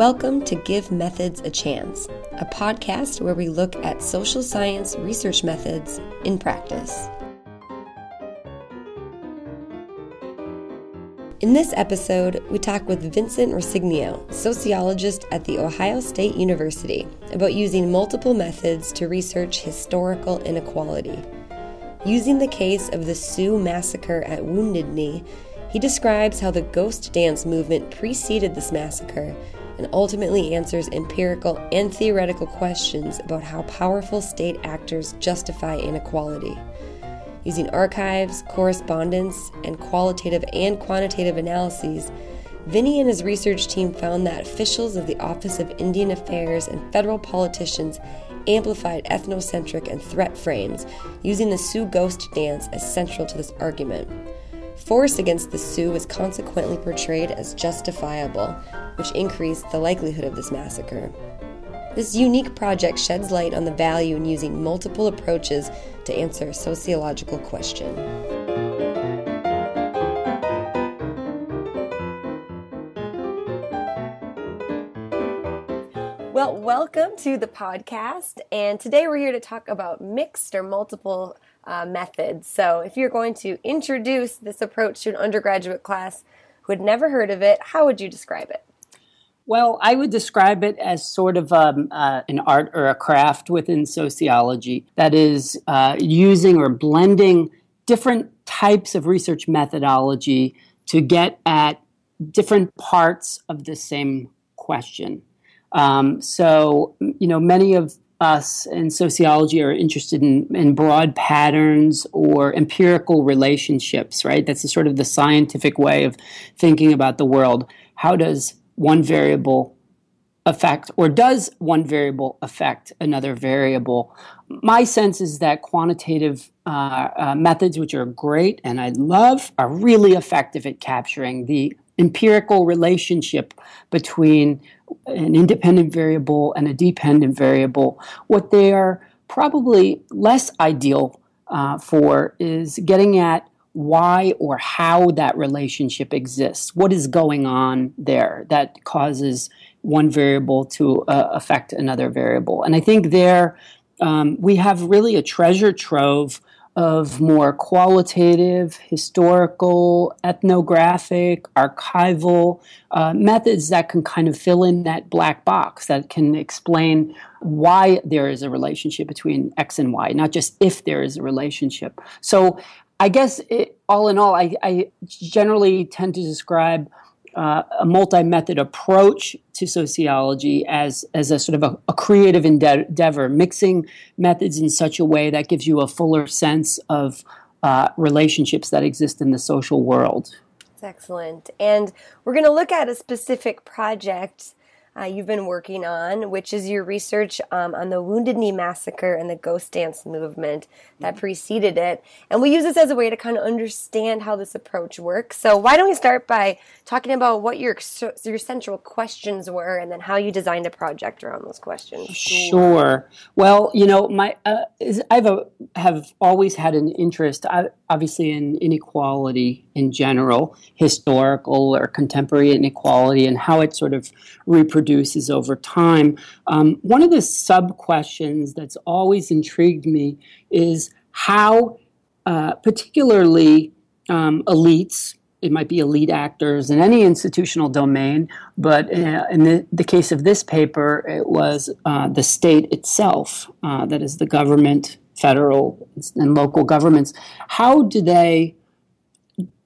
Welcome to Give Methods a Chance, a podcast where we look at social science research methods in practice. In this episode, we talk with Vincent Roscigno, sociologist at The Ohio State University, about using multiple methods to research historical inequality. Using the case of the Sioux massacre at Wounded Knee, he describes how the ghost dance movement preceded this massacre and ultimately answers empirical and theoretical questions about how powerful state actors justify inequality. Using archives, correspondence, and qualitative and quantitative analyses, Vinny and his research team found that officials of the Office of Indian Affairs and federal politicians amplified ethnocentric and threat frames, using the Sioux ghost dance as central to this argument. Force against the Sioux was consequently portrayed as justifiable, which increased the likelihood of this massacre. This unique project sheds light on the value in using multiple approaches to answer a sociological question. Welcome to the podcast. And today we're here to talk about mixed or multiple uh, methods. So, if you're going to introduce this approach to an undergraduate class who had never heard of it, how would you describe it? Well, I would describe it as sort of um, uh, an art or a craft within sociology that is uh, using or blending different types of research methodology to get at different parts of the same question. Um, so, you know, many of us in sociology are interested in, in broad patterns or empirical relationships, right? That's sort of the scientific way of thinking about the world. How does one variable affect, or does one variable affect another variable? My sense is that quantitative uh, uh, methods, which are great and I love, are really effective at capturing the empirical relationship between an independent variable and a dependent variable. What they are probably less ideal uh, for is getting at why or how that relationship exists. What is going on there that causes one variable to uh, affect another variable? And I think there um, we have really a treasure trove of more qualitative, historical, ethnographic, archival uh, methods that can kind of fill in that black box that can explain why there is a relationship between X and Y, not just if there is a relationship. So I guess it, all in all, I, I generally tend to describe uh, a multi-method approach to sociology as as a sort of a, a creative endeavor, mixing methods in such a way that gives you a fuller sense of uh, relationships that exist in the social world. That's excellent. And we're going to look at a specific project uh, you've been working on, which is your research um, on the Wounded Knee Massacre and the Ghost Dance movement that mm-hmm. preceded it. And we use this as a way to kind of understand how this approach works. So why don't we start by talking about what your your central questions were, and then how you designed a project around those questions? Sure. Well, you know, my uh, I've a, have always had an interest, uh, obviously, in inequality in general, historical or contemporary inequality, and how it sort of reproduces over time. Um, one of the sub questions that's always intrigued me is how, uh, particularly um, elites, it might be elite actors in any institutional domain, but uh, in the, the, case of this paper, it was uh, the state itself, uh, that is the government, federal and local governments. How do they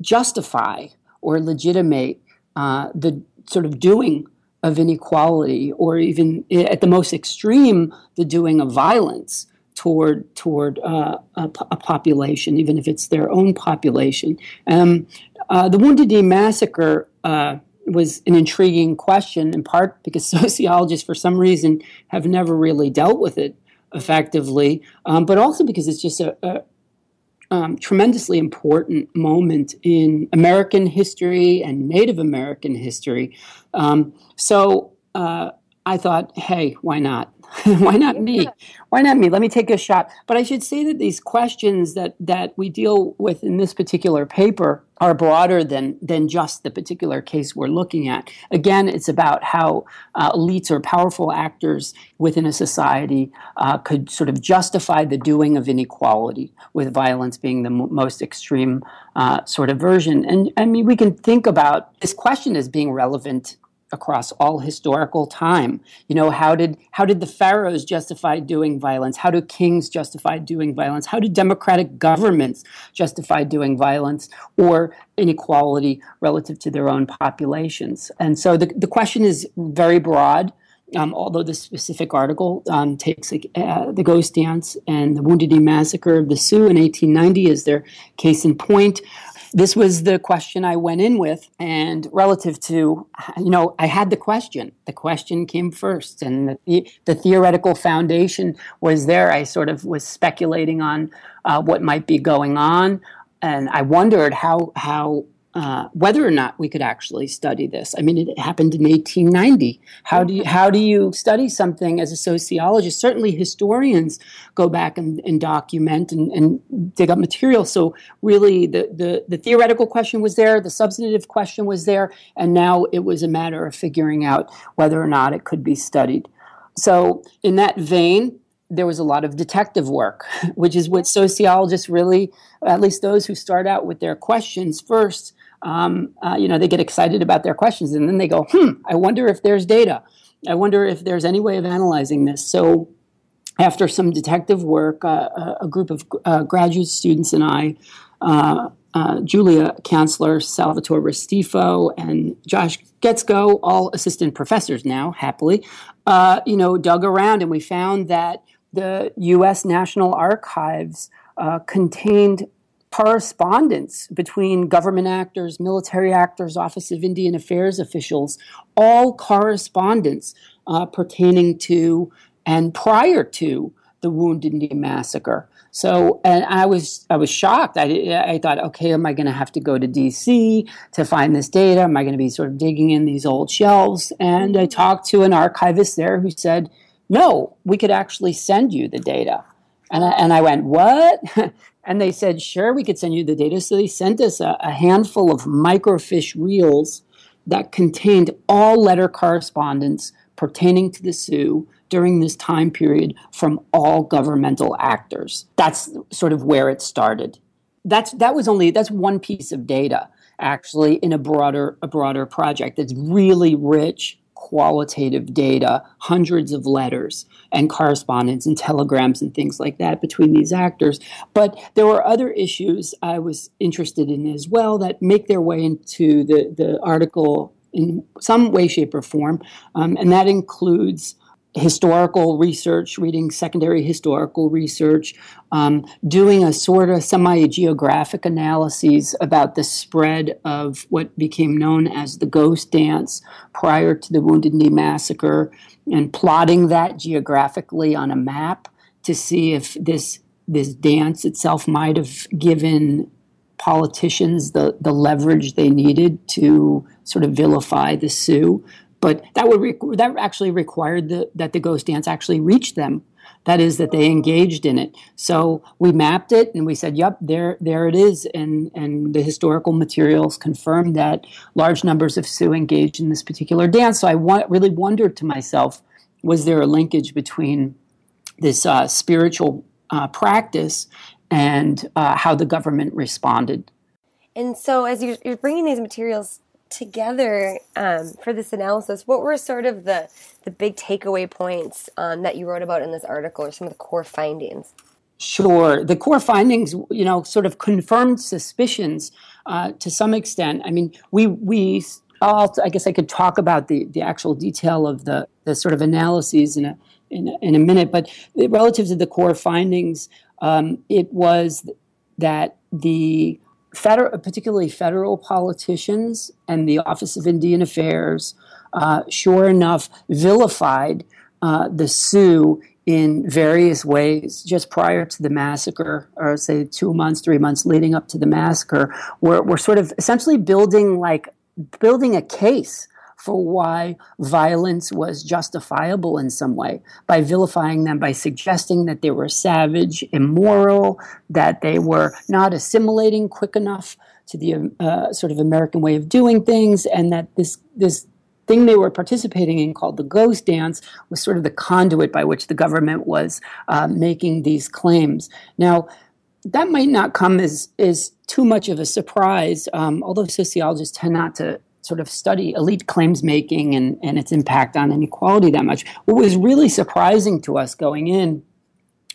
justify or legitimate uh, the sort of doing of inequality, or even at the most extreme, the doing of violence toward toward uh, a, a, population, even if it's their own population. Um, uh, the Wounded Knee massacre uh, was an intriguing question, in part because sociologists, for some reason, have never really dealt with it effectively, um, but also because it's just a, a um, tremendously important moment in American history and Native American history. Um, so uh, I thought, hey, why not? Why not me? Why not me? Let me take a shot. But I should say that these questions that that we deal with in this particular paper are broader than than just the particular case we're looking at. Again, it's about how uh, elites or powerful actors within a society uh, could sort of justify the doing of inequality, with violence being the m- most extreme uh, sort of version. And I mean, we can think about this question as being relevant across all historical time. You know, how did how did the pharaohs justify doing violence? How do kings justify doing violence? How do democratic governments justify doing violence or inequality relative to their own populations? And so the, the question is very broad. Um, although this specific article um, takes uh, the ghost dance and the Wounded Knee Massacre of the Sioux in 1890 as their case in point this was the question I went in with. And relative to, you know, I had the question. The question came first, and the, the theoretical foundation was there. I sort of was speculating on uh, what might be going on. And I wondered how, how uh, whether or not we could actually study this. I mean, it happened in 1890. How do you, how do you study something as a sociologist? Certainly, historians go back and, and document and, and, dig up material. So, really, the, the, the theoretical question was there, the substantive question was there, and now it was a matter of figuring out whether or not it could be studied. So, in that vein, there was a lot of detective work, which is what sociologists really, at least those who start out with their questions first, um, uh, you know, they get excited about their questions and then they go, hmm, I wonder if there's data. I wonder if there's any way of analyzing this. So, after some detective work, uh, a group of uh, graduate students and I, uh, uh, Julia Cantzler, Salvatore Restifo, and Josh Guetzkow, all assistant professors now, happily, uh, you know, dug around and we found that the U.S. National Archives contained correspondence between government actors, military actors, Office of Indian Affairs officials, all correspondence uh, pertaining to and prior to the Wounded Knee massacre. So, and I was I was shocked. I, I thought, okay, am I going to have to go to D.C. to find this data? Am I going to be sort of digging in these old shelves? And I talked to an archivist there who said, no, we could actually send you the data. And I, and I went, what? And they said, sure, we could send you the data. So they sent us a, a handful of microfiche reels that contained all letter correspondence pertaining to the Sioux during this time period from all governmental actors. That's sort of where it started. That's that was only that's one piece of data actually in a broader a broader project that's really rich qualitative data, hundreds of letters and correspondence and telegrams and things like that between these actors. But there were other issues I was interested in as well that make their way into the, the article in some way, shape, or form. Um, and that includes historical research, reading secondary historical research, um, doing a sort of semi geographic analyses about the spread of what became known as the ghost dance prior to the Wounded Knee Massacre, and plotting that geographically on a map to see if this this dance itself might have given politicians the, the leverage they needed to sort of vilify the Sioux. But that would re- that actually required the, that the ghost dance actually reached them. That is that they engaged in it. So we mapped it and we said, "Yep, there there it is." And and the historical materials confirmed that large numbers of Sioux engaged in this particular dance. So I wa- really wondered to myself, was there a linkage between this uh, spiritual uh, practice and uh, how the government responded? And so, as you're, you're bringing these materials together um, for this analysis, what were sort of the the big takeaway points um, that you wrote about in this article, or some of the core findings? Sure, the core findings, you know, sort of confirmed suspicions uh, to some extent. I mean, we we. I'll, I guess I could talk about the, the actual detail of the, the sort of analyses in a, in a, in a minute, but relative to the core findings, um, it was that the federal, particularly federal politicians and the Office of Indian Affairs, uh, sure enough, vilified uh, the Sioux in various ways just prior to the massacre, or say two months, three months leading up to the massacre, were, were sort of essentially building like building a case for why violence was justifiable in some way by vilifying them, by suggesting that they were savage, immoral, that they were not assimilating quick enough to the uh, sort of American way of doing things, and that this this thing they were participating in called the ghost dance was sort of the conduit by which the government was uh, making these claims. Now, that might not come as, as too much of a surprise, um, although sociologists tend not to sort of study elite claims making and, and its impact on inequality that much. What was really surprising to us going in,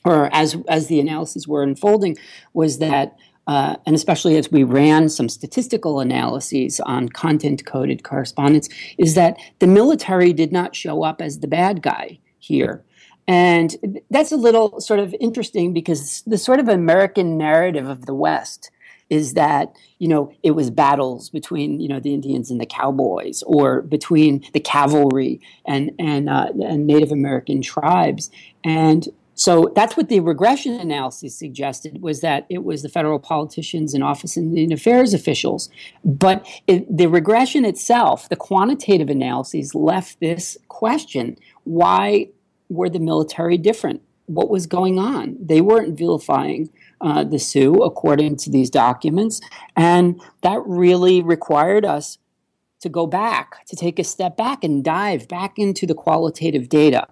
or as, as the analyses were unfolding, was that uh, and especially as we ran some statistical analyses on content coded correspondence, is that the military did not show up as the bad guy here. And that's a little sort of interesting because the sort of American narrative of the West is that you know it was battles between you know the Indians and the cowboys, or between the cavalry and and, uh, and Native American tribes, and so that's what the regression analysis suggested was that it was the federal politicians and office and Indian affairs officials. But it, the regression itself, the quantitative analyses left this question why were the military different? What was going on? They weren't vilifying uh, the Sioux according to these documents. And that really required us to go back, to take a step back and dive back into the qualitative data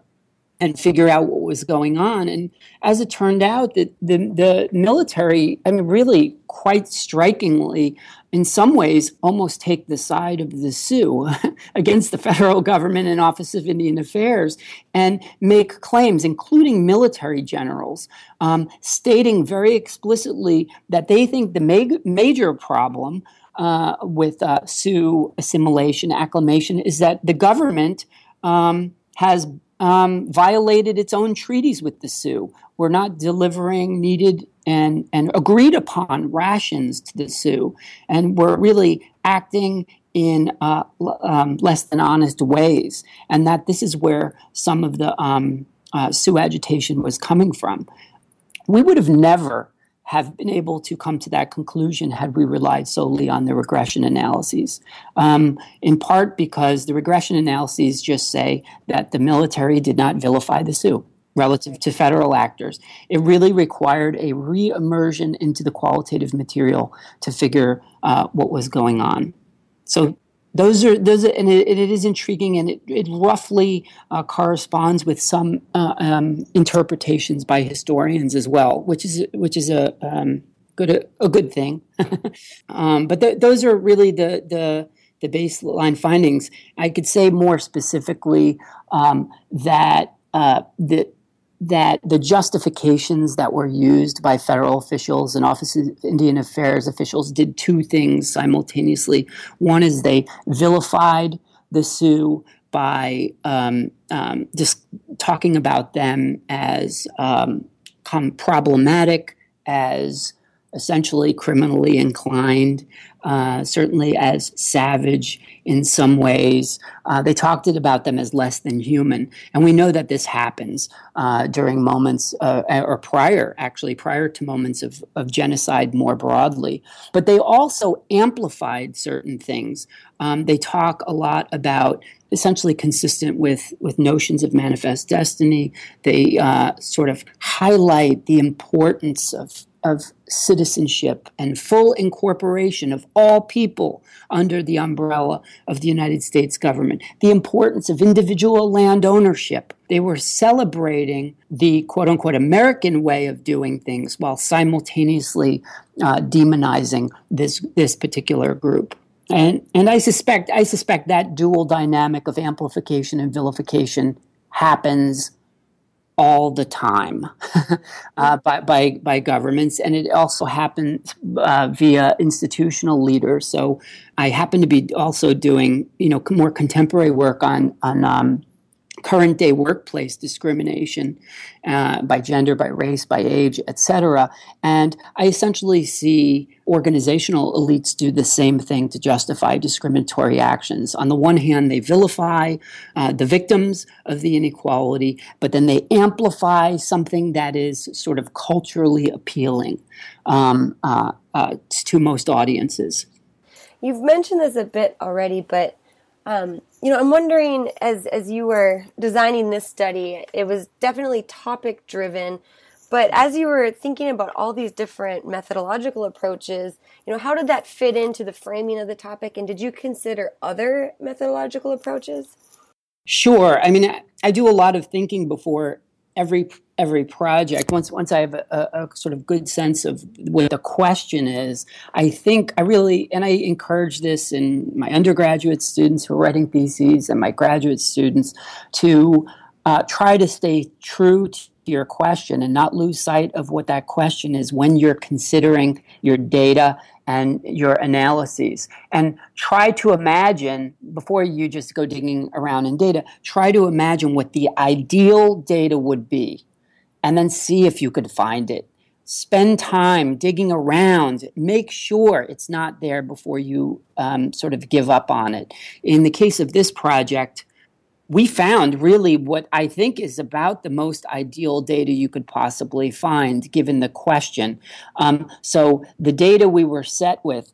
and figure out what was going on. And as it turned out, that the, the military, I mean, really quite strikingly, in some ways, almost take the side of the Sioux against the federal government and Office of Indian Affairs and make claims, including military generals, um, stating very explicitly that they think the ma- major problem uh, with uh, Sioux assimilation, acclimation, is that the government um, has um, violated its own treaties with the Sioux. We're not delivering needed and, and agreed upon rations to the Sioux. And we're really acting in uh, um, less than honest ways. And that this is where some of the um, uh, Sioux agitation was coming from. We would have never have been able to come to that conclusion had we relied solely on the regression analyses. Um, in part because the regression analyses just say that the military did not vilify the Sioux relative to federal actors. It really required a re immersion into the qualitative material to figure uh, what was going on. So those are those are, and it, it is intriguing and it, it roughly uh, corresponds with some uh, um, interpretations by historians as well which is which is a um, good a, good thing. Um, but th- those are really the the the baseline findings. I could say more specifically um, that uh, that the justifications that were used by federal officials and Office of Indian Affairs officials did two things simultaneously. One is they vilified the Sioux by um, um, just talking about them as um, problematic, as essentially criminally inclined, uh, certainly as savage in some ways. Uh, they talked about them as less than human. And we know that this happens uh, during moments, uh, or prior, actually, prior to moments of, of genocide more broadly. But they also amplified certain things. Um, they talk a lot about essentially consistent with, with notions of manifest destiny. They uh, sort of highlight the importance of of citizenship and full incorporation of all people under the umbrella of the United States government, the importance of individual land ownership. They were celebrating the quote unquote American way of doing things while simultaneously uh, demonizing this, this particular group. And, and I suspect I suspect that dual dynamic of amplification and vilification happens all the time uh, by, by, by governments, and it also happens uh, via institutional leaders. So I happen to be also doing you know more contemporary work on on um, current day workplace discrimination uh, by gender, by race, by age, etc. And I essentially see organizational elites do the same thing to justify discriminatory actions. On the one hand, they vilify uh, the victims of the inequality, but then they amplify something that is sort of culturally appealing um, uh, uh to most audiences. You've mentioned this a bit already, but Um, you know, I'm wondering as as you were designing this study, it was definitely topic driven, but as you were thinking about all these different methodological approaches, you know, how did that fit into the framing of the topic, and did you consider other methodological approaches? Sure. I mean, I, I do a lot of thinking before every every project once once i have a, a, sort of good sense of what the question is i think i really and i encourage this in my undergraduate students who are writing theses and my graduate students to uh, try to stay true to your question and not lose sight of what that question is when you're considering your data and your analyses. And try to imagine before you just go digging around in data try to imagine what the ideal data would be and then see if you could find it. Spend time digging around. Make sure it's not there before you um, sort of give up on it. In the case of this project we found really what I think is about the most ideal data you could possibly find given the question. Um, so the data we were set with,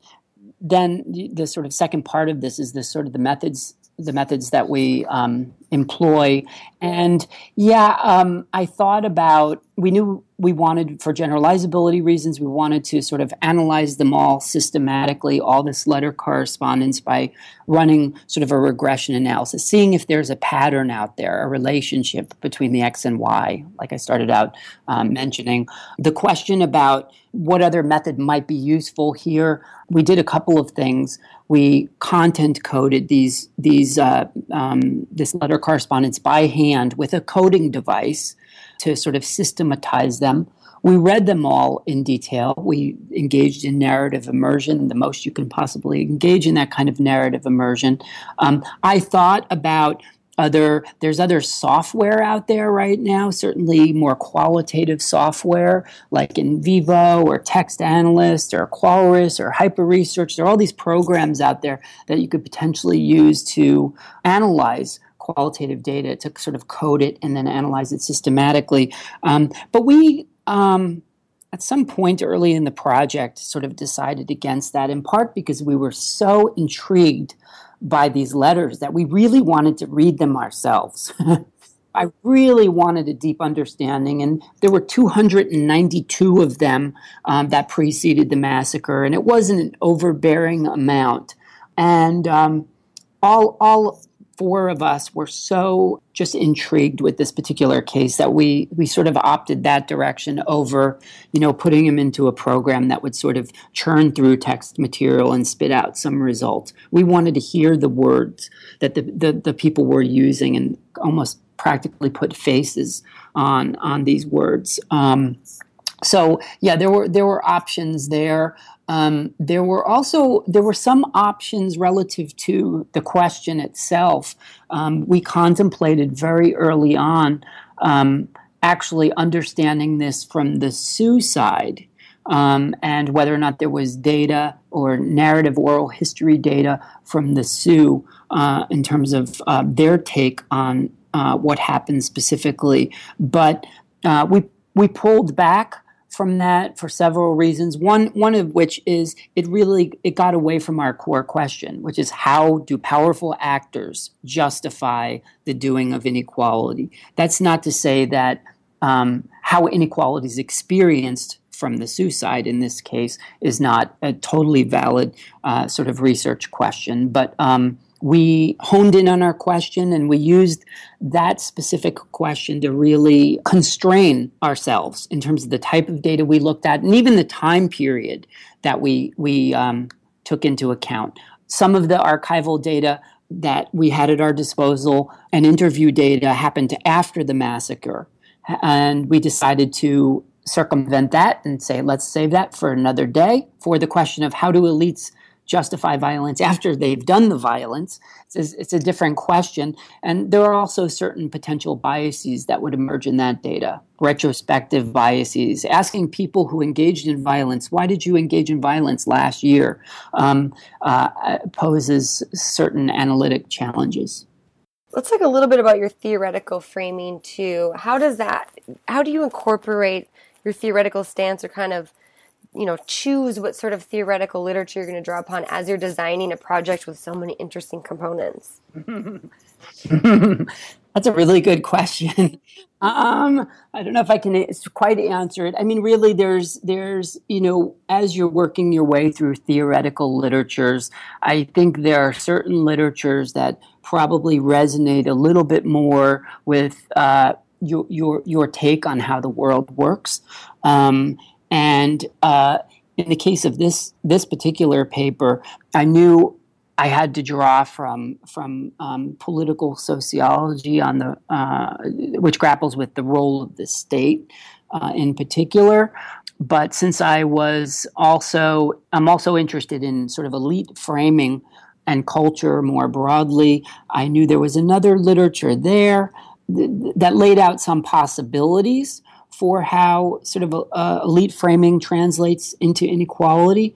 then the sort of second part of this is the sort of the methods the methods that we um, employ. And yeah, um, I thought about, we knew we wanted, for generalizability reasons, we wanted to sort of analyze them all systematically, all this letter correspondence by running sort of a regression analysis, seeing if there's a pattern out there, a relationship between the X and Y, like I started out um, mentioning. The question about what other method might be useful here, we did a couple of things we content coded these these uh, um, this letter correspondence by hand with a coding device to sort of systematize them. We read them all in detail. We engaged in narrative immersion, the most you can possibly engage in that kind of narrative immersion. Um, I thought about other there's other software out there right now certainly more qualitative software like NVivo or text analyst or Qualrus or hyper research there are all these programs out there that you could potentially use to analyze qualitative data to sort of code it and then analyze it systematically. Um, but we um, at some point early in the project sort of decided against that in part because we were so intrigued by these letters that we really wanted to read them ourselves. I really wanted a deep understanding, and there were 292 of them um, that preceded the massacre, and it wasn't an overbearing amount. And um, all, all four of us were so just intrigued with this particular case that we we sort of opted that direction over you know putting him into a program that would sort of churn through text material and spit out some results. We wanted to hear the words that the the, the people were using and almost practically put faces on on these words. Um, so yeah there were there were options there um, there were also there were some options relative to the question itself. Um, we contemplated very early on um, actually understanding this from the Sioux side. Um, and whether or not there was data or narrative oral history data from the Sioux uh, in terms of uh, their take on uh, what happened specifically. But uh, we we pulled back from that for several reasons. One one of which is it really it got away from our core question, which is how do powerful actors justify the doing of inequality? That's not to say that um, how inequality is experienced from the Sioux side in this case is not a totally valid uh, sort of research question, but um, we honed in on our question and we used that specific question to really constrain ourselves in terms of the type of data we looked at and even the time period that we we um, took into account. Some of the archival data that we had at our disposal and interview data happened after the massacre, and we decided to circumvent that and say let's save that for another day for the question of how do elites justify violence after they've done the violence. It's, it's, a different question. And there are also certain potential biases that would emerge in that data, retrospective biases. Asking people who engaged in violence, why did you engage in violence last year, um, uh, poses certain analytic challenges. Let's talk a little bit about your theoretical framing too. How does that, how do you incorporate your theoretical stance or kind of you know, choose what sort of theoretical literature you're going to draw upon as you're designing a project with so many interesting components? That's a really good question. um, I don't know if I can quite answer it. I mean, really, there's there's you know, as you're working your way through theoretical literatures, I think there are certain literatures that probably resonate a little bit more with uh, your your your take on how the world works. Um, and uh, in the case of this this particular paper, I knew I had to draw from from um, political sociology on the uh, which grapples with the role of the state uh, in particular. But since I was also I'm also interested in sort of elite framing and culture more broadly, I knew there was another literature there th- that laid out some possibilities for how sort of uh, elite framing translates into inequality.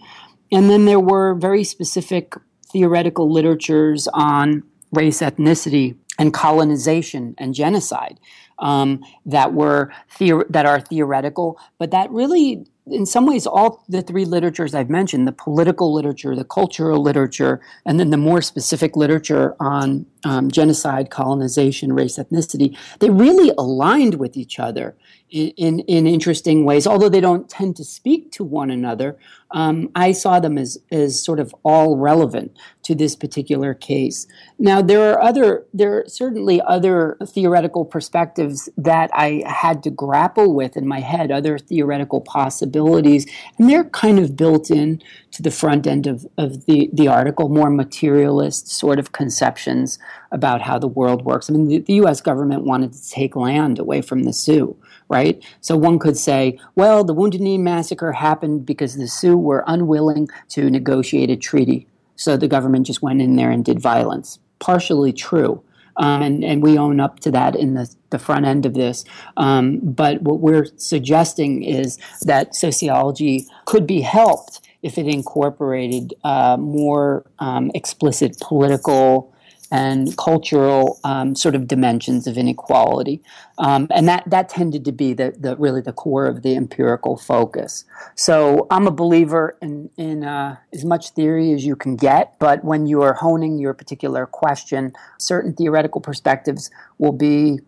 And then there were very specific theoretical literatures on race, ethnicity, and colonization and genocide um, that were theor- that are theoretical, but that really in some ways, all the three literatures I've mentioned the political literature, the cultural literature, and then the more specific literature on um, genocide, colonization, race, ethnicity they really aligned with each other in, in, in, interesting ways. Although they don't tend to speak to one another, um, I saw them as, as sort of all relevant to this particular case. Now, there are other, there are certainly other theoretical perspectives that I had to grapple with in my head, other theoretical possibilities, and they're kind of built in to the front end of, of the, the article, more materialist sort of conceptions about how the world works. I mean, the, the US government wanted to take land away from the Sioux right? So one could say, well, the Wounded Knee massacre happened because the Sioux were unwilling to negotiate a treaty. So the government just went in there and did violence. Partially true. Um, and, and we own up to that in the, the front end of this. Um, but what we're suggesting is that sociology could be helped if it incorporated uh, more um, explicit political and cultural um, sort of dimensions of inequality, um, and that that tended to be the, the really the core of the empirical focus. So I'm a believer in in uh, as much theory as you can get, but when you are honing your particular question, certain theoretical perspectives will be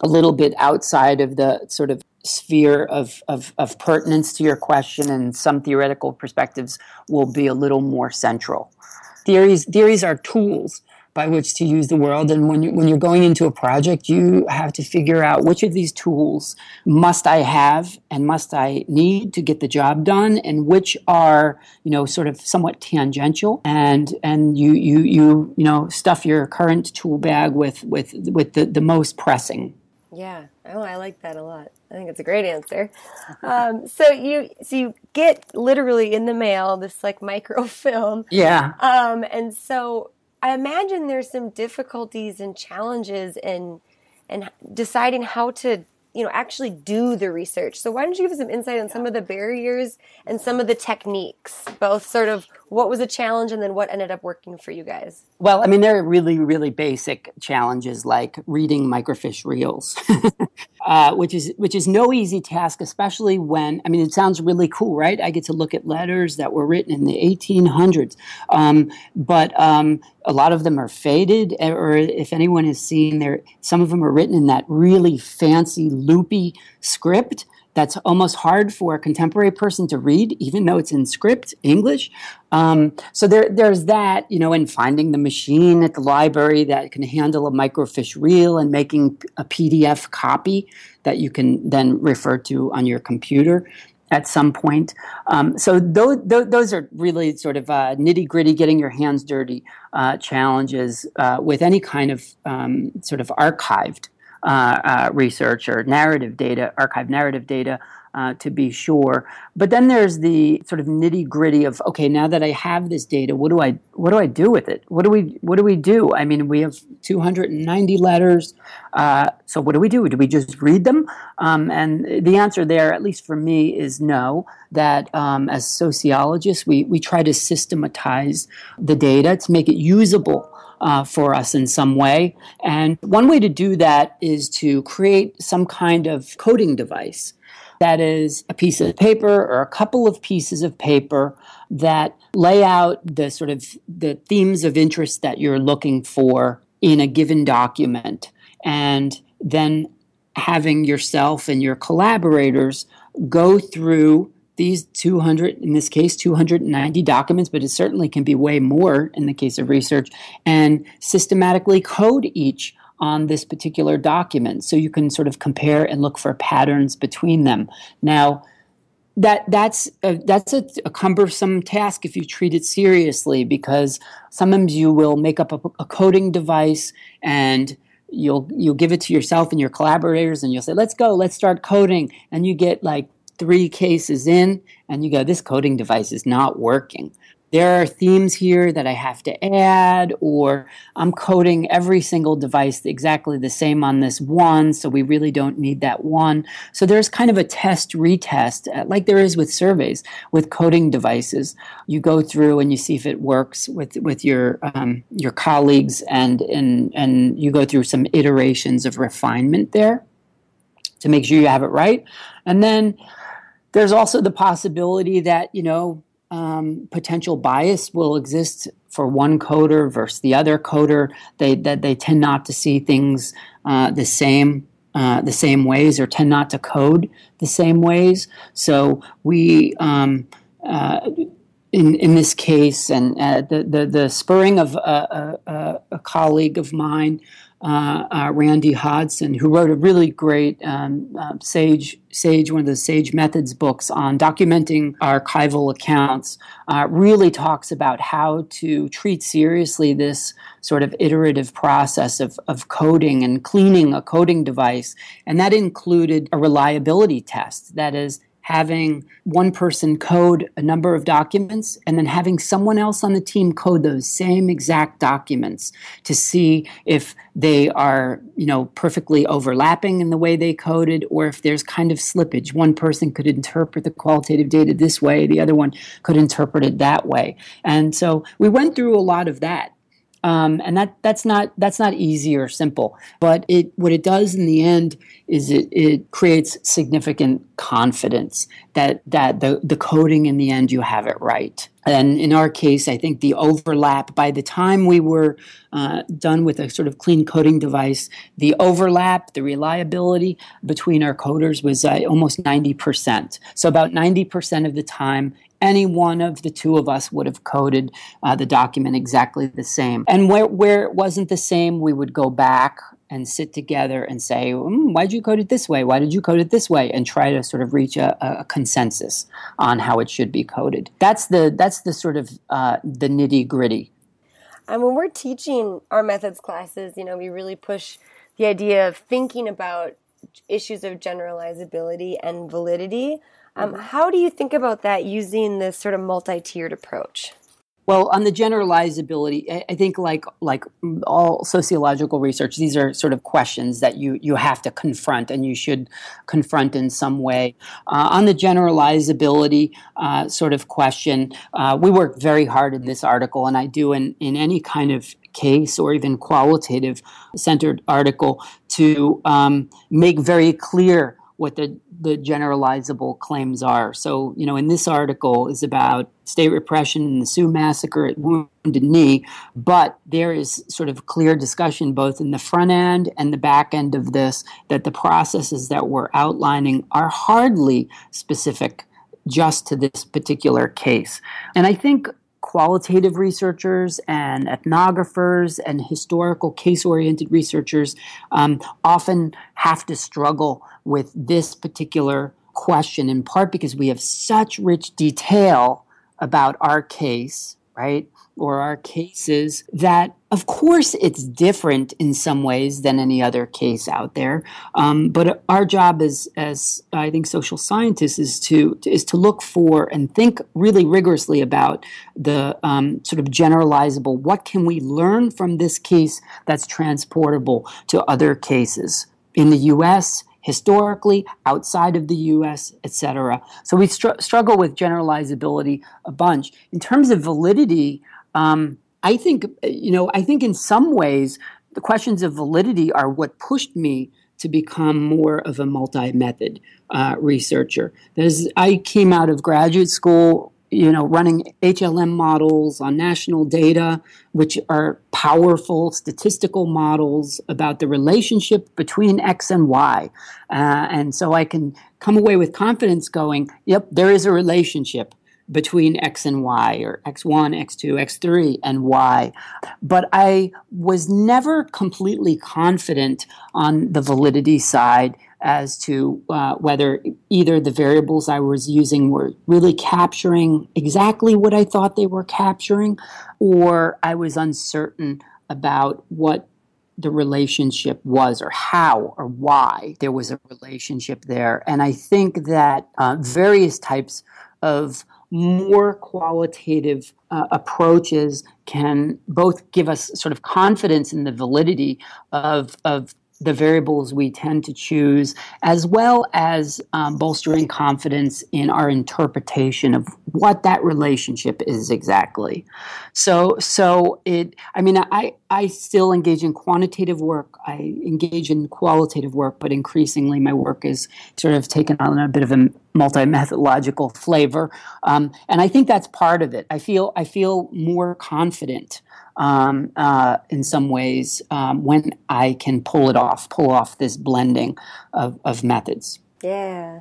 a little bit outside of the sort of sphere of, of, of pertinence to your question, and some theoretical perspectives will be a little more central. Theories theories are tools by which to use the world. And when you when you're going into a project, you have to figure out which of these tools must I have and must I need to get the job done, and which are you know sort of somewhat tangential. And and you you you you know stuff your current tool bag with with with the, the most pressing. Yeah. Oh, I like that a lot. I think it's a great answer. Um, so you so you get literally in the mail this like microfilm. Yeah. Um, and so I imagine there's some difficulties and challenges in in deciding how to you know actually do the research. So why don't you give us some insight on some of the barriers and some of the techniques, both sort of what was a challenge and then what ended up working for you guys? Well, I mean, there are really, really basic challenges like reading microfiche reels, uh, which is which is no easy task, especially when I mean, it sounds really cool, right? I get to look at letters that were written in the 1800s, um, but um, a lot of them are faded, or if anyone has seen there, some of them are written in that really fancy, loopy script that's almost hard for a contemporary person to read, even though it's in script English. Um, so there, there's that, you know, and finding the machine at the library that can handle a microfiche reel and making a PDF copy that you can then refer to on your computer at some point. Um, so those, those are really sort of uh, nitty gritty, getting your hands dirty uh, challenges uh, with any kind of um, sort of archived research or narrative data, archive narrative data, uh, to be sure. But then there's the sort of nitty gritty of okay, now that I have this data, what do I what do I do with it? What do we what do we do? I mean, we have 290 letters. Uh, so what do we do? Do we just read them? Um, and the answer there, at least for me, is no. That um, as sociologists, we we try to systematize the data to make it usable uh, for us in some way. And one way to do that is to create some kind of coding device. That is a piece of paper or a couple of pieces of paper that lay out the sort of the themes of interest that you're looking for in a given document and then having yourself and your collaborators go through these 200 in this case 290 documents but it certainly can be way more in the case of research and systematically code each on this particular document. So you can sort of compare and look for patterns between them. Now that that's a, that's a, a, cumbersome task if you treat it seriously because sometimes you will make up a, a, coding device and you'll you'll give it to yourself and your collaborators and you'll say let's go let's start coding. And you get like three cases in and you go this coding device is not working there are themes here that I have to add, or I'm coding every single device exactly the same on this one, so we really don't need that one. So there's kind of a test retest, uh, like there is with surveys, with coding devices. You go through and you see if it works with with your um, your colleagues, and and and you go through some iterations of refinement there to make sure you have it right, and then. There's also the possibility that, you know, um, potential bias will exist for one coder versus the other coder. They that they tend not to see things uh, the same uh, the same ways or tend not to code the same ways. So we. Um, uh, in, in this case, and uh, the, the, the spurring of a, a, a colleague of mine uh, uh, Randy Hodson, who wrote a really great um, uh, Sage, Sage, one of the Sage Methods books on documenting archival accounts, uh, really talks about how to treat seriously this sort of iterative process of, of coding and cleaning a coding device. And that included a reliability test. That is, having one person code a number of documents and then having someone else on the team code those same exact documents to see if they are you know perfectly overlapping in the way they coded or if there's kind of slippage. One person could interpret the qualitative data this way the other one could interpret it that way. And so we went through a lot of that um, and that that's not that's not easy or simple. But it what it does in the end is it, it creates significant confidence that that the the coding in the end you have it right. And in our case, I think the overlap by the time we were uh, done with a sort of clean coding device, the overlap, the reliability between our coders was uh, almost 90%. So about 90% of the time, any one of the two of us would have coded uh, the document exactly the same. And where, where it wasn't the same, we would go back and sit together and say, mm, why did you code it this way? Why did you code it this way? And try to sort of reach a, a consensus on how it should be coded. That's the, that's the sort of uh, the nitty gritty. And when we're teaching our methods classes, you know, we really push the idea of thinking about issues of generalizability and validity um, mm-hmm. How do you think about that using this sort of multi-tiered approach? Well, on the generalizability, I think like like all sociological research, these are sort of questions that you you have to confront, and you should confront in some way. Uh, on the generalizability uh, sort of question, uh, we work very hard in this article, and I do in in any kind of case or even qualitative centered article to um, make very clear what the, the generalizable claims are. So, you know, in this article is about state repression and the Sioux massacre at Wounded Knee, but there is sort of clear discussion both in the front end and the back end of this that the processes that we're outlining are hardly specific just to this particular case. And I think qualitative researchers and ethnographers and historical case oriented researchers um, often have to struggle with this particular question, in part because we have such rich detail about our case, right? Or our cases that, of course, it's different in some ways than any other case out there. Um, but our job as, as I think social scientists is to is to look for and think really rigorously about the um, sort of generalizable. What can we learn from this case that's transportable to other cases in the U.S historically, outside of the US, etc. So we str- struggle with generalizability a bunch. In terms of validity, um, I think, you know, I think in some ways the questions of validity are what pushed me to become more of a multi method uh, researcher. There's, I came out of graduate school you know, running HLM models on national data, which are powerful statistical models about the relationship between X and Y. Uh, and so I can come away with confidence going, yep, there is a relationship between X and Y, or X1, X2, X3, and Y. But I was never completely confident on the validity side as to uh, whether either the variables I was using were really capturing exactly what I thought they were capturing, or I was uncertain about what the relationship was or how or why there was a relationship there. And I think that uh, various types of more qualitative uh, approaches can both give us sort of confidence in the validity of, of the variables we tend to choose, as well as um, bolstering confidence in our interpretation of what that relationship is exactly. So, so it. I mean, I I still engage in quantitative work. I engage in qualitative work, but increasingly my work is sort of taken on a bit of a multi-methodological flavor, um, and I think that's part of it. I feel I feel more confident um, uh, in some ways um, when I can pull it off, pull off this blending of, of methods. Yeah.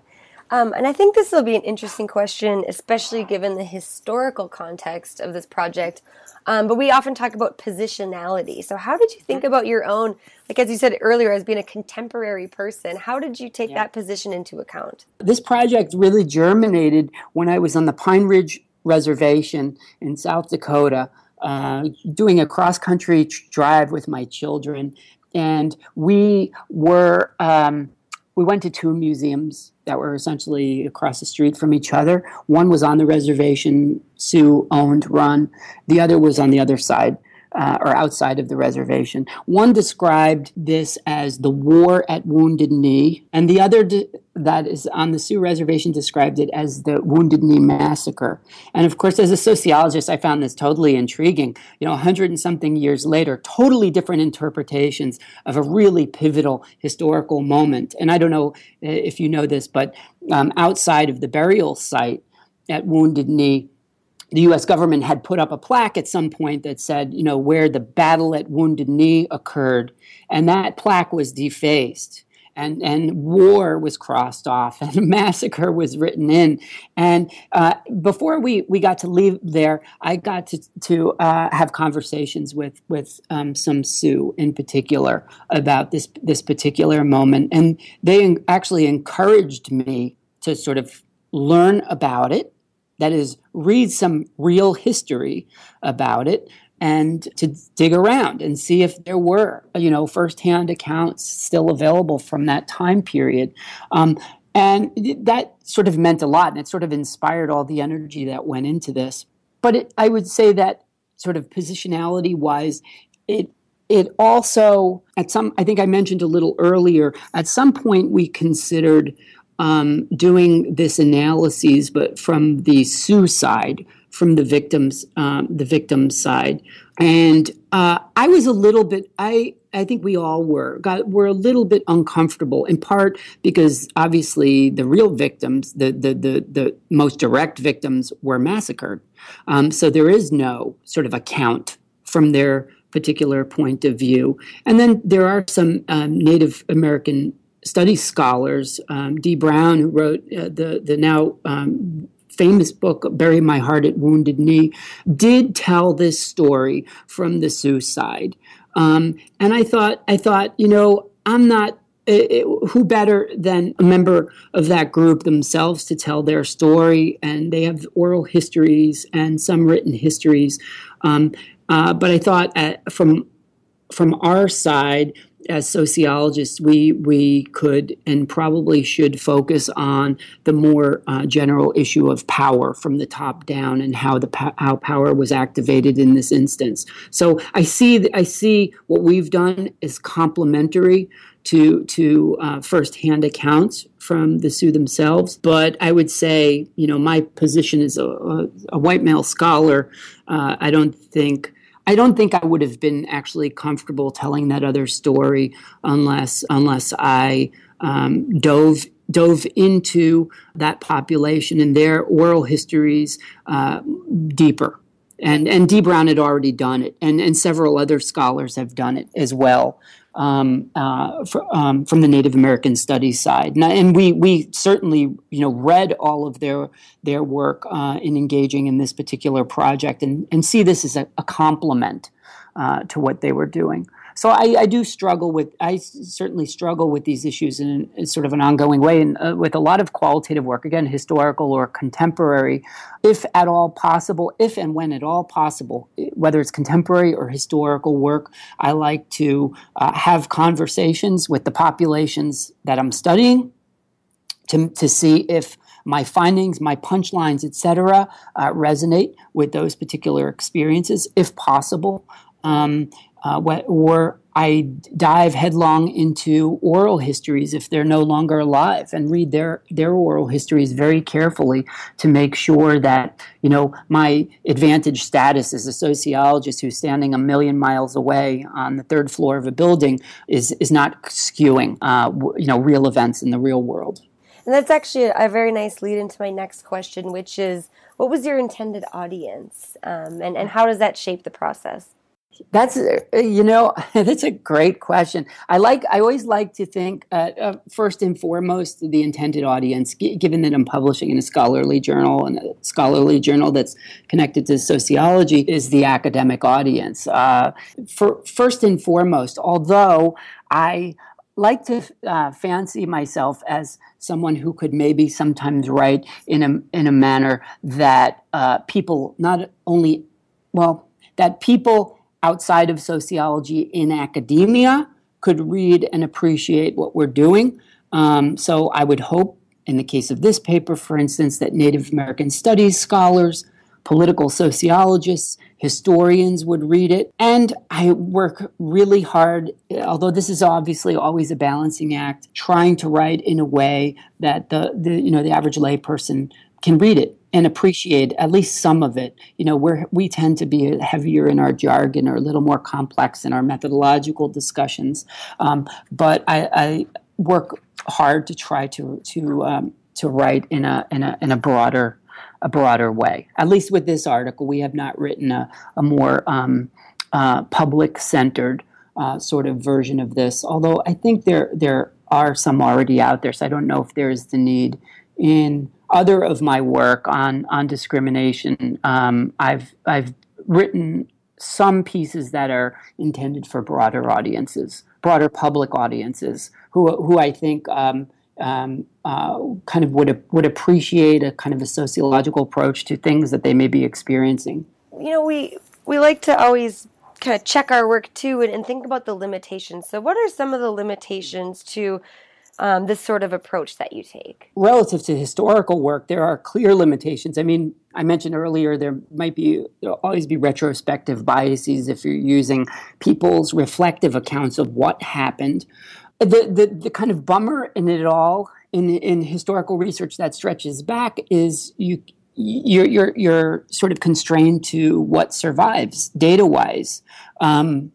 Um, and I think this will be an interesting question, especially given the historical context of this project. Um, but we often talk about positionality. So, how did you think mm-hmm. about your own, like as you said earlier, as being a contemporary person? How did you take yeah. that position into account? This project really germinated when I was on the Pine Ridge Reservation in South Dakota uh, doing a cross country drive with my children, and we were um, we went to two museums that were essentially across the street from each other. One was on the reservation, Sioux owned, run. The other was on the other side uh, or outside of the reservation. One described this as the war at Wounded Knee, and the other de- that is on the Sioux Reservation described it as the Wounded Knee Massacre. And of course, as a sociologist, I found this totally intriguing. You know, a hundred and something years later, totally different interpretations of a really pivotal historical moment. And I don't know uh, if you know this, but um, outside of the burial site at Wounded Knee, the U.S. government had put up a plaque at some point that said, you know, where the battle at Wounded Knee occurred, and that plaque was defaced. And, and war was crossed off and massacre was written in. And uh, before we, we got to leave there, I got to, to uh, have conversations with, with um, some Sioux in particular about this, this particular moment. And they actually encouraged me to sort of learn about it that is, read some real history about it and to dig around and see if there were, you know, firsthand accounts still available from that time period. Um, and that sort of meant a lot, and it sort of inspired all the energy that went into this. But it, I would say that sort of positionality wise, it it also at some I think I mentioned a little earlier. At some point, we considered um, doing this analysis, but from the Sioux side, from the victims, um, the victim side, and uh, I was a little bit. I I think we all were got were a little bit uncomfortable. In part because obviously the real victims, the the the, the most direct victims, were massacred. Um, so there is no sort of account from their particular point of view. And then there are some um, Native American studies scholars, um, Dee Brown, who wrote uh, the the now um, famous book "Bury My Heart at Wounded Knee," did tell this story from the Sioux side. Um, and I thought, I thought, you know, I'm not. It, it, who better than a member of that group themselves to tell their story? And they have oral histories and some written histories. Um, uh, but I thought, uh, from from our side, as sociologists, we we could and probably should focus on the more uh, general issue of power from the top down and how the how power was activated in this instance. So I see I see what we've done is complementary to to uh, firsthand accounts from the Sioux themselves. But I would say, you know, my position as a, a, a white male scholar, uh, I don't think I don't think I would have been actually comfortable telling that other story unless unless I um, dove dove into that population and their oral histories uh, deeper. And, and Dee Brown had already done it, and, and several other scholars have done it as well um, uh, um, from the Native American Studies side. And, and, we we certainly you know read all of their their work uh, in engaging in this particular project, and, and see this as a, a complement uh, to what they were doing so I, I, do struggle with I certainly struggle with these issues in, in sort of an ongoing way and uh, with a lot of qualitative work again historical or contemporary if at all possible if and when at all possible whether it's contemporary or historical work I like to uh, have conversations with the populations that I'm studying to, to see if my findings, my punchlines, etc., uh, resonate with those particular experiences, if possible. Um, uh, or I dive headlong into oral histories if they're no longer alive and read their, their oral histories very carefully to make sure that, you know, my advantage status as a sociologist who's standing a million miles away on the third floor of a building is, is not skewing, uh, you know, real events in the real world. And that's actually a very nice lead into my next question, which is what was your intended audience um, and, and how does that shape the process? That's uh, you know that's a great question. I like I always like to think uh, uh, first and foremost the intended audience. G- given that I'm publishing in a scholarly journal and a scholarly journal that's connected to sociology, is the academic audience. Uh, for first and foremost, although I like to uh, fancy myself as someone who could maybe sometimes write in a in a manner that uh, people not only well that people outside of sociology in academia could read and appreciate what we're doing. Um, so I would hope, in the case of this paper, for instance, that Native American studies scholars, political sociologists, historians would read it. And I work really hard, although this is obviously always a balancing act, trying to write in a way that the, the you know the average layperson can read it and appreciate at least some of it. You know, we we tend to be heavier in our jargon or a little more complex in our methodological discussions. Um, but I, I, work hard to try to to um, to write in a in a in a broader a broader way. At least with this article, we have not written a, a more um, uh, public centered uh, sort of version of this. Although I think there there are some already out there, so I don't know if there is the need in other of my work on on discrimination, um, I've I've written some pieces that are intended for broader audiences, broader public audiences, who who I think um, um, uh, kind of would would appreciate a kind of a sociological approach to things that they may be experiencing. You know, we we like to always kind of check our work too and, and think about the limitations. So, what are some of the limitations to um, this sort of approach that you take? Relative to historical work, there are clear limitations. I mean, I mentioned earlier there might be there'll always be retrospective biases if you're using people's reflective accounts of what happened. The the, the kind of bummer in it all in in historical research that stretches back is you you're you're you're sort of constrained to what survives data wise. Um,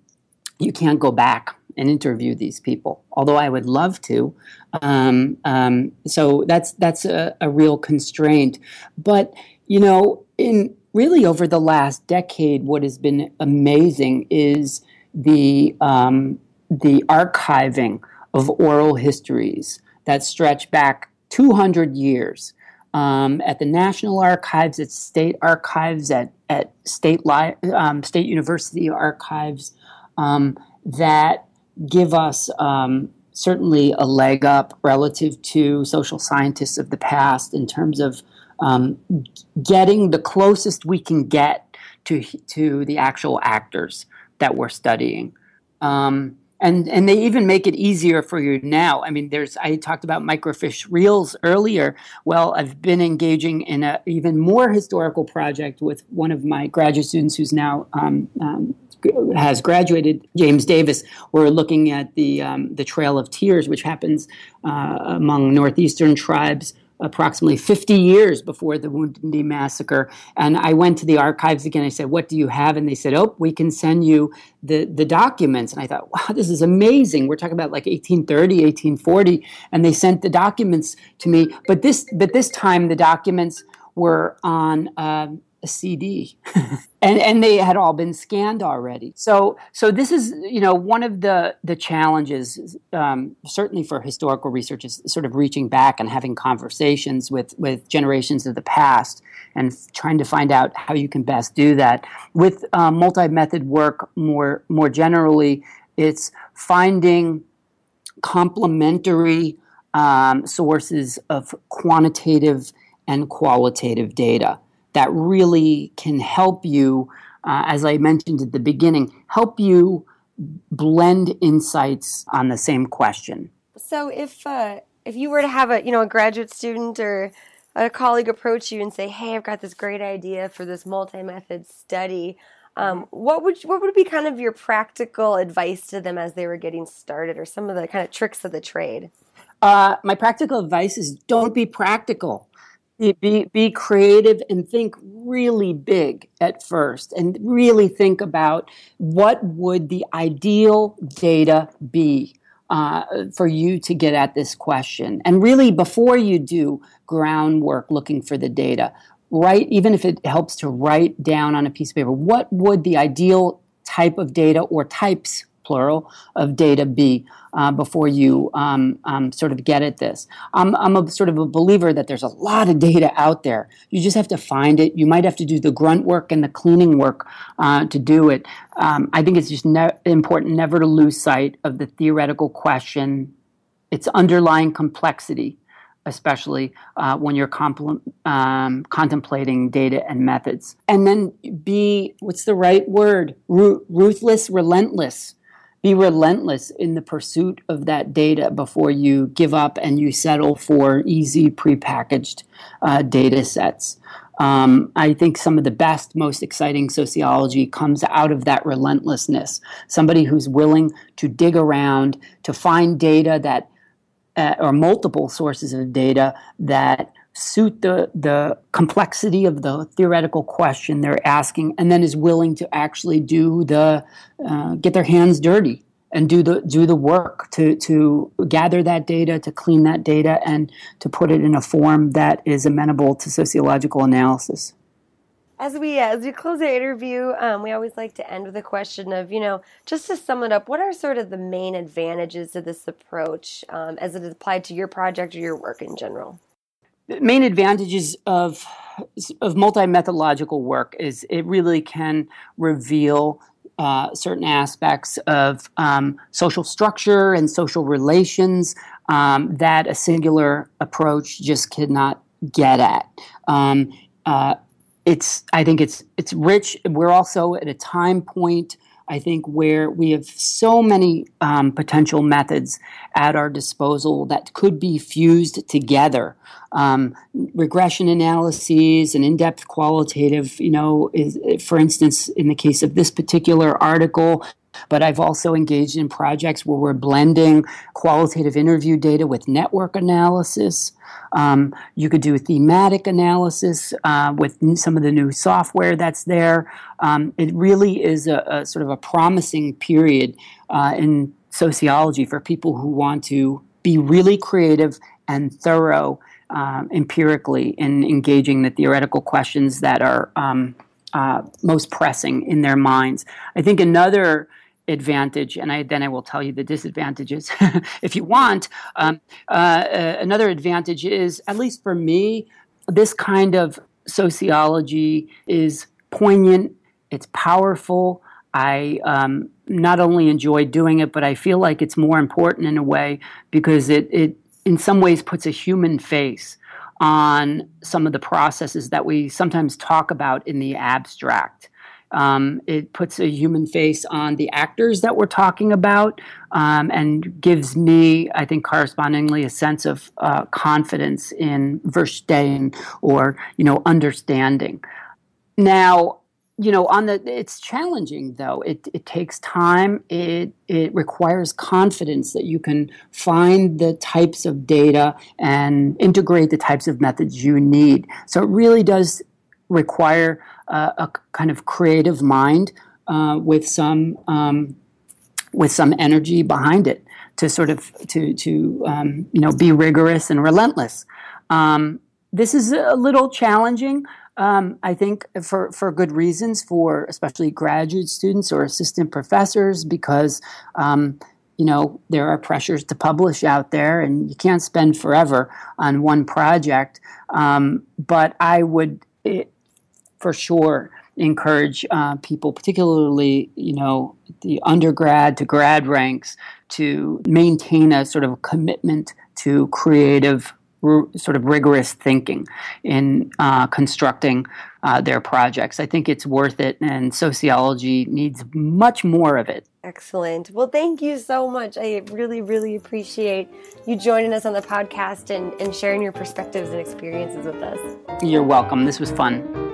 you can't go back and interview these people, although I would love to. Um, um, so that's that's a, a, real constraint. But you know, in really over the last decade, what has been amazing is the um, the archiving of oral histories that stretch back 200 years. Um, at the National Archives, at state archives, at at state li- um, state university archives, um, that give us um, certainly a leg up relative to social scientists of the past in terms of um, getting the closest we can get to to the actual actors that we're studying. Um, and and they even make it easier for you now. I mean, there's I talked about microfiche reels earlier. Well, I've been engaging in an even more historical project with one of my graduate students who's now um, um, has graduated, James Davis, we're looking at the um, the Trail of Tears, which happens uh, among northeastern tribes approximately 50 years before the Wounded Knee Massacre. And I went to the archives again. I said, What do you have? And they said, Oh, we can send you the, the documents. And I thought, Wow, this is amazing. We're talking about like 1830, 1840. And they sent the documents to me. But this, but this time, the documents were on. Um, a CD, and and they had all been scanned already. So so this is you know one of the the challenges um, certainly for historical research is sort of reaching back and having conversations with with generations of the past and trying to find out how you can best do that with um, multi method work more more generally. It's finding complementary um, sources of quantitative and qualitative data that really can help you, uh, as I mentioned at the beginning, help you blend insights on the same question. So if uh, if you were to have a you know a graduate student or a colleague approach you and say, "Hey, I've got this great idea for this multi-method study," um, what would what would be kind of your practical advice to them as they were getting started, or some of the kind of tricks of the trade? Uh, my practical advice is don't be practical be, be creative and think really big at first and really think about what would the ideal data be uh, for you to get at this question. And really before you do groundwork looking for the data write even if it helps to write down on a piece of paper what would the ideal type of data or types plural, of data be uh, before you um, um, sort of get at this. I'm, I'm a sort of a believer that there's a lot of data out there. You just have to find it. You might have to do the grunt work and the cleaning work uh, to do it. Um, I think it's just ne- important never to lose sight of the theoretical question, its underlying complexity especially uh, when you're compl- um, contemplating data and methods. And then be, what's the right word? Ru- ruthless, relentless be relentless in the pursuit of that data before you give up and you settle for easy prepackaged uh, data sets. Um, I think some of the best, most exciting sociology comes out of that relentlessness. Somebody who's willing to dig around, to find data that, uh, or multiple sources of data that suit the, the complexity of the theoretical question they're asking and then is willing to actually do the uh, get their hands dirty and do the do the work to to gather that data to clean that data and to put it in a form that is amenable to sociological analysis as we as we close our interview, um, we always like to end with a question of you know just to sum it up, what are sort of the main advantages of this approach um, as it is applied to your project or your work in general? Main advantages of of multi-methodological work is it really can reveal uh, certain aspects of um, social structure and social relations um, that a singular approach just cannot get at. Um, uh, it's I think it's it's rich. We're also at a time point I think, where we have so many um, potential methods at our disposal that could be fused together. Um, regression analyses and in-depth qualitative, you know, is, for instance, in the case of this particular article, but I've also engaged in projects where we're blending qualitative interview data with network analysis. Um, you could do thematic analysis uh, with some of the new software that's there. Um, it really is a, a, sort of a promising period uh, in sociology for people who want to be really creative and thorough um, empirically in engaging the theoretical questions that are um, uh, most pressing in their minds. I think another advantage, and I, then I will tell you the disadvantages if you want. Um, uh, another advantage is, at least for me, this kind of sociology is poignant, it's powerful. I um, not only enjoy doing it, but I feel like it's more important in a way because it, it in some ways puts a human face on some of the processes that we sometimes talk about in the abstract. Um, it puts a human face on the actors that we're talking about um, and gives me, I think, correspondingly a sense of uh, confidence in verstehen or, you know, understanding. Now, you know, on the it's challenging though. It it takes time. It it requires confidence that you can find the types of data and integrate the types of methods you need. So it really does require uh, a kind of creative mind uh, with some um, with some energy behind it to sort of to to um, you know be rigorous and relentless. Um, this is a little challenging. Um, I think for, for good reasons for especially graduate students or assistant professors because um, you know there are pressures to publish out there and you can't spend forever on one project. Um, but I would for sure encourage uh, people, particularly you know the undergrad to grad ranks, to maintain a sort of commitment to creative r- sort of rigorous thinking in uh, constructing uh, their projects. I think it's worth it, and sociology needs much more of it. Excellent. Well, thank you so much. I really, really appreciate you joining us on the podcast and, and sharing your perspectives and experiences with us. You're welcome. This was fun.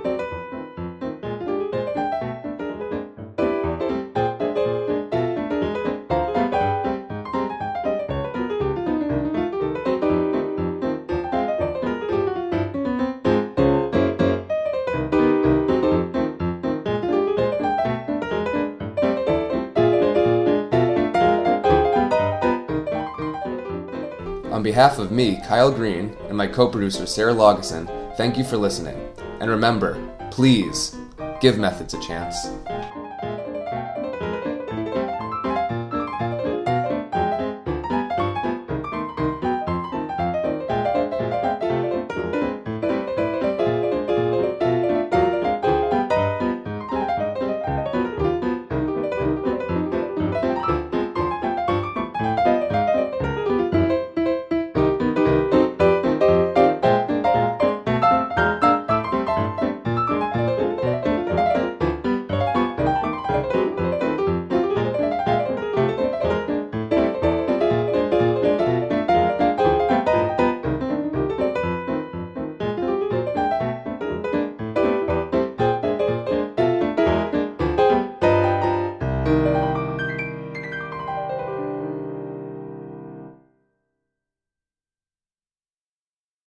Behalf of me, Kyle Green, and my co producer, Sarah Lageson, thank you for listening. And remember, please give methods a chance.